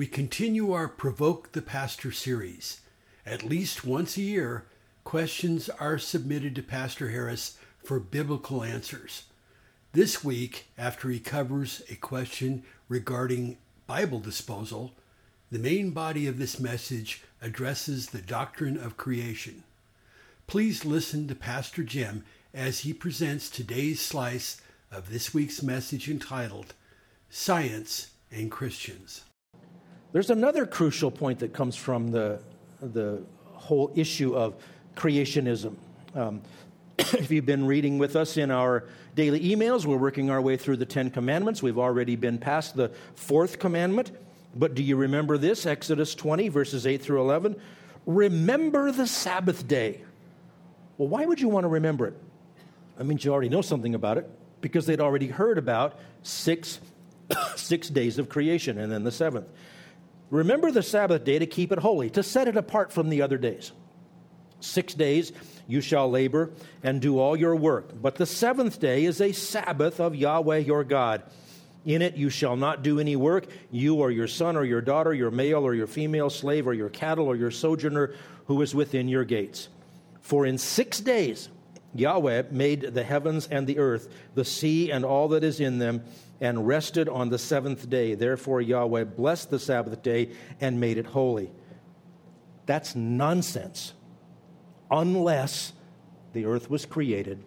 we continue our Provoke the Pastor series. At least once a year, questions are submitted to Pastor Harris for biblical answers. This week, after he covers a question regarding Bible disposal, the main body of this message addresses the doctrine of creation. Please listen to Pastor Jim as he presents today's slice of this week's message entitled Science and Christians. There's another crucial point that comes from the, the whole issue of creationism. Um, if you've been reading with us in our daily emails, we're working our way through the Ten Commandments. We've already been past the fourth commandment. But do you remember this? Exodus 20, verses 8 through 11. Remember the Sabbath day. Well, why would you want to remember it? I mean, you already know something about it because they'd already heard about six, six days of creation and then the seventh. Remember the Sabbath day to keep it holy, to set it apart from the other days. Six days you shall labor and do all your work, but the seventh day is a Sabbath of Yahweh your God. In it you shall not do any work, you or your son or your daughter, your male or your female slave, or your cattle or your sojourner who is within your gates. For in six days Yahweh made the heavens and the earth, the sea and all that is in them and rested on the seventh day. Therefore, Yahweh blessed the Sabbath day and made it holy. That's nonsense, unless the earth was created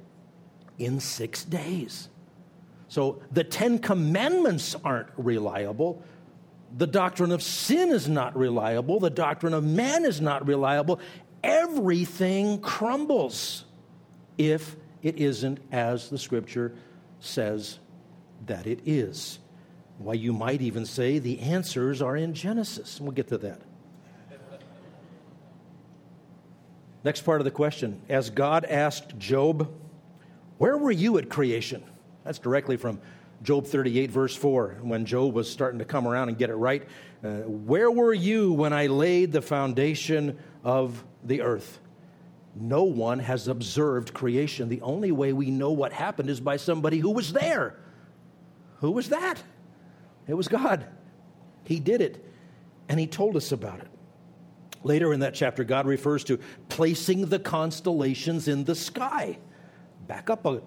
in six days. So the Ten Commandments aren't reliable. The doctrine of sin is not reliable. The doctrine of man is not reliable. Everything crumbles if it isn't as the scripture says that it is. Why, you might even say the answers are in Genesis. We'll get to that. Next part of the question. As God asked Job, Where were you at creation? That's directly from Job 38, verse 4, when Job was starting to come around and get it right. Uh, Where were you when I laid the foundation of the earth? No one has observed creation. The only way we know what happened is by somebody who was there. Who was that? It was God. He did it, and He told us about it. Later in that chapter, God refers to placing the constellations in the sky. Back up a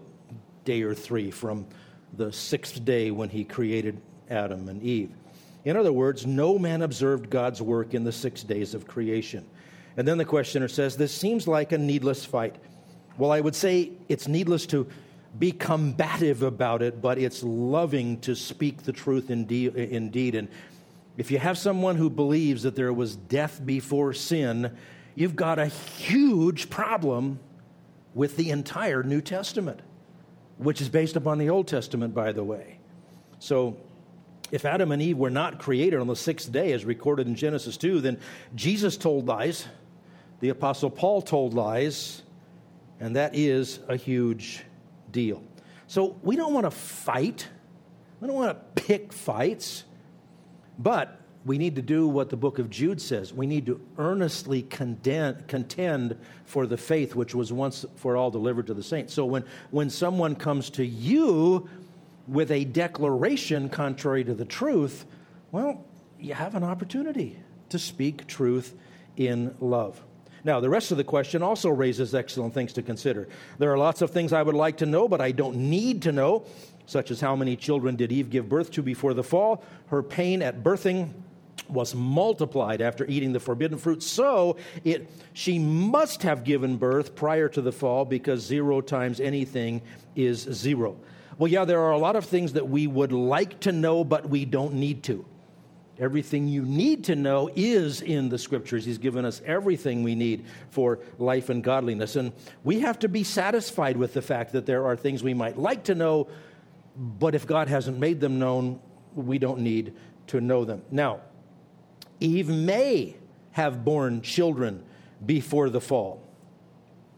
day or three from the sixth day when He created Adam and Eve. In other words, no man observed God's work in the six days of creation. And then the questioner says, This seems like a needless fight. Well, I would say it's needless to be combative about it, but it's loving to speak the truth indeed. And if you have someone who believes that there was death before sin, you've got a huge problem with the entire New Testament, which is based upon the Old Testament, by the way. So, if Adam and Eve were not created on the sixth day, as recorded in Genesis 2, then Jesus told lies, the Apostle Paul told lies, and that is a huge deal. So we don't want to fight. We don't want to pick fights. But we need to do what the book of Jude says. We need to earnestly contend, for the faith which was once for all delivered to the saints. So when, when someone comes to you with a declaration contrary to the truth, well, you have an opportunity to speak truth in love. Now, the rest of the question also raises excellent things to consider. There are lots of things I would like to know, but I don't need to know, such as how many children did Eve give birth to before the fall? Her pain at birthing was multiplied after eating the forbidden fruit. So it, she must have given birth prior to the fall because zero times anything is zero. Well, yeah, there are a lot of things that we would like to know, but we don't need to. Everything you need to know is in the scriptures. He's given us everything we need for life and godliness. And we have to be satisfied with the fact that there are things we might like to know, but if God hasn't made them known, we don't need to know them. Now, Eve may have borne children before the fall.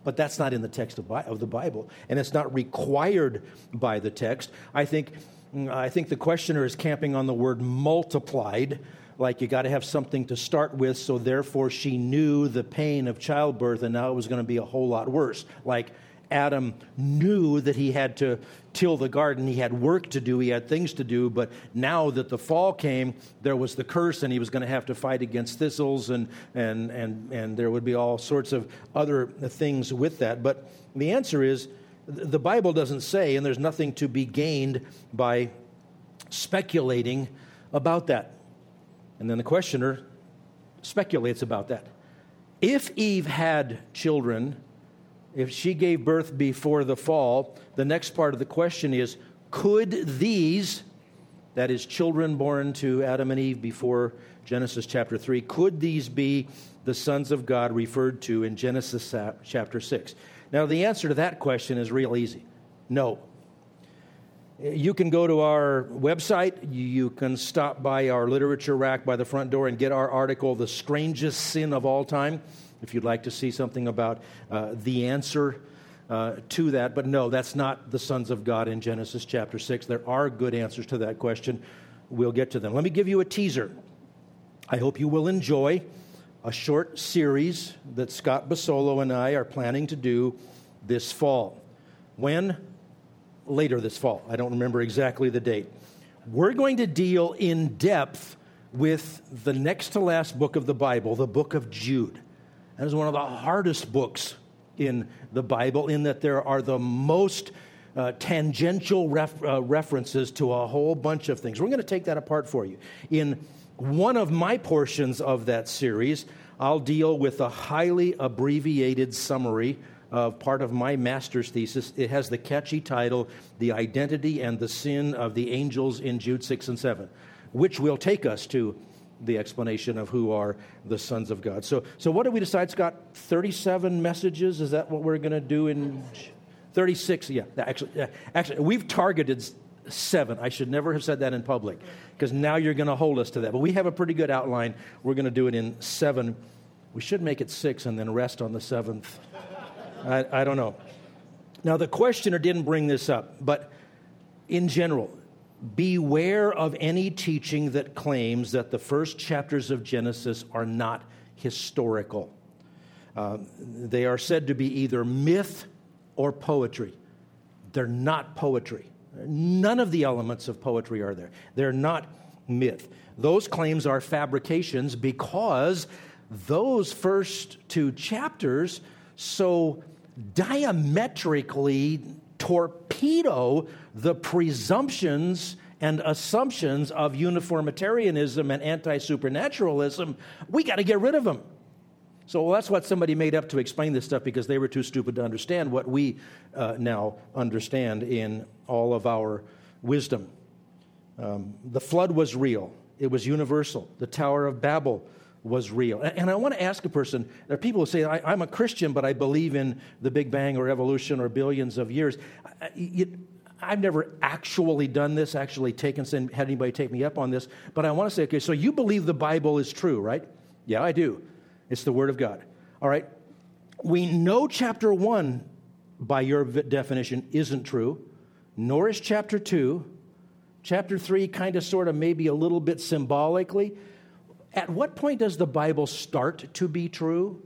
But that's not in the text of, of the Bible, and it's not required by the text. I think, Mm, I think the questioner is camping on the word multiplied, like you got to have something to start with, so therefore she knew the pain of childbirth, and now it was going to be a whole lot worse. Like Adam knew that he had to till the garden. He had work to do, he had things to do, but now that the fall came, there was the curse, and he was going to have to fight against thistles, and, and, and, and there would be all sorts of other things with that. But the answer is the Bible doesn't say, and there's nothing to be gained by speculating about that. And then the questioner speculates about that. If Eve had children, if she gave birth before the fall, the next part of the question is could these, that is, children born to Adam and Eve before Genesis chapter 3, could these be the sons of God referred to in Genesis chapter 6? Now, the answer to that question is real easy no. You can go to our website. You can stop by our literature rack by the front door and get our article, The Strangest Sin of All Time if you'd like to see something about uh, the answer uh, to that. But no, that's not the sons of God in Genesis chapter 6. There are good answers to that question. We'll get to them. Let me give you a teaser. I hope you will enjoy a short series that Scott Basolo and I are planning to do this fall. When? Later this fall. I don't remember exactly the date. We're going to deal in depth with the next to last book of the Bible, the book of Jude. That is one of the hardest books in the Bible, in that there are the most uh, tangential ref, uh, references to a whole bunch of things. We're going to take that apart for you. In one of my portions of that series, I'll deal with a highly abbreviated summary of part of my master's thesis. It has the catchy title, The Identity and the Sin of the Angels in Jude 6 and 7, which will take us to the explanation of who are the sons of God. So, so what did we decide, Scott? 37 messages? Is that what we're going to do in 36? Yeah, actually, actually, we've targeted seven. I should never have said that in public because now you're going to hold us to that. But we have a pretty good outline. We're going to do it in seven. We should make it six and then rest on the seventh. I, I don't know. Now, the questioner didn't bring this up, but in general, beware of any teaching that claims that the first chapters of Genesis are not historical. Uh, they are said to be either myth or poetry. They're not poetry. None of the elements of poetry are there. They're not myth. Those claims are fabrications because those first two chapters so diametrically torpedo the presumptions and assumptions of uniformitarianism and anti supernaturalism, we got to get rid of them. So well, that's what somebody made up to explain this stuff because they were too stupid to understand what we uh, now understand in all of our wisdom. Um, the flood was real, it was universal. The Tower of Babel was real. And I want to ask a person there are people who say, I, am a Christian, but I believe in the Big Bang or evolution or billions of years. You, I've never actually done this, actually taken, had anybody take me up on this, but I want to say, okay, so you believe the Bible is true, right? Yeah, I do. It's the Word of God. All right. We know chapter 1, by your definition, isn't true, nor is chapter 2. Chapter 3, kind of, sort of, maybe a little bit symbolically. At what point does the Bible start to be true?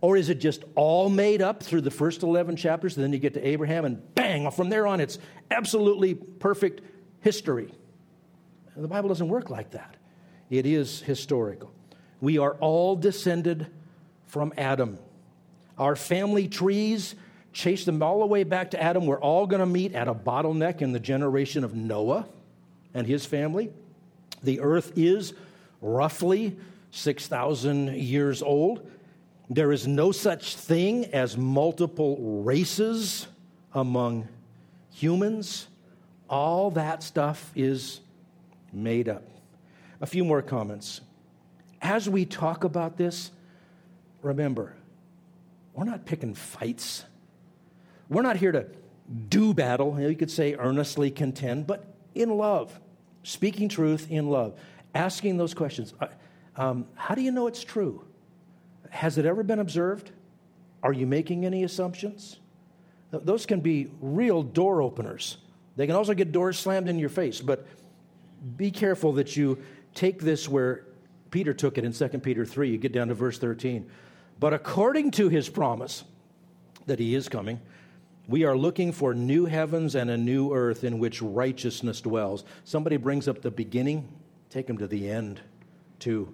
Or is it just all made up through the first 11 chapters, and then you get to Abraham, and bang, from there on, it's absolutely perfect history? The Bible doesn't work like that. It is historical. We are all descended from Adam. Our family trees chase them all the way back to Adam. We're all going to meet at a bottleneck in the generation of Noah and his family. The earth is roughly 6,000 years old. There is no such thing as multiple races among humans. All that stuff is made up. A few more comments. As we talk about this, remember, we're not picking fights. We're not here to do battle. You could say earnestly contend, but in love, speaking truth in love, asking those questions. Um, how do you know it's true? Has it ever been observed? Are you making any assumptions? Those can be real door openers. They can also get doors slammed in your face, but be careful that you take this where Peter took it in 2 Peter 3. You get down to verse 13. But according to his promise that he is coming, we are looking for new heavens and a new earth in which righteousness dwells. Somebody brings up the beginning, take them to the end, too.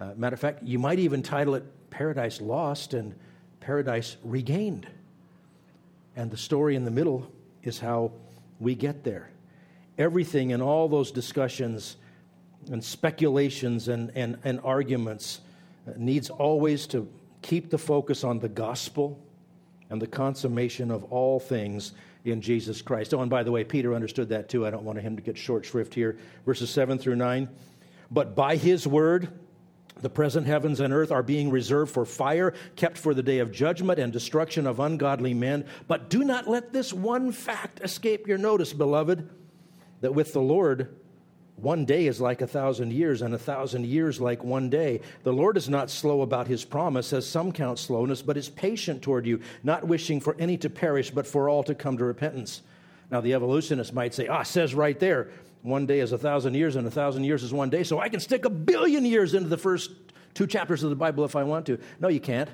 Uh, matter of fact, you might even title it Paradise Lost and Paradise Regained. And the story in the middle is how we get there. Everything in all those discussions and speculations and, and, and arguments uh, needs always to keep the focus on the gospel and the consummation of all things in Jesus Christ. Oh, and by the way, Peter understood that too. I don't want him to get short shrift here. Verses 7 through 9. But by his word, the present heavens and earth are being reserved for fire, kept for the day of judgment and destruction of ungodly men. But do not let this one fact escape your notice, beloved, that with the Lord, one day is like a thousand years, and a thousand years like one day. The Lord is not slow about his promise, as some count slowness, but is patient toward you, not wishing for any to perish, but for all to come to repentance. Now, the evolutionist might say, ah, says right there, one day is a thousand years, and a thousand years is one day, so I can stick a billion years into the first two chapters of the Bible if I want to. No, you can't.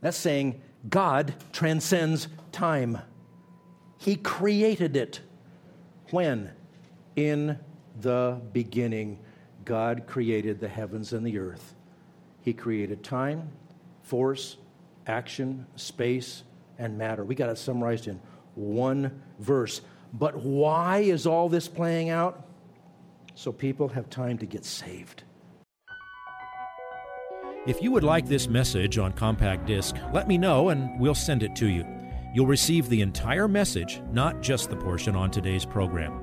That's saying God transcends time. He created it. When? In the beginning, God created the heavens and the earth. He created time, force, action, space, and matter. We got it summarized in one verse. But why is all this playing out? So people have time to get saved. If you would like this message on compact disc, let me know and we'll send it to you. You'll receive the entire message, not just the portion on today's program.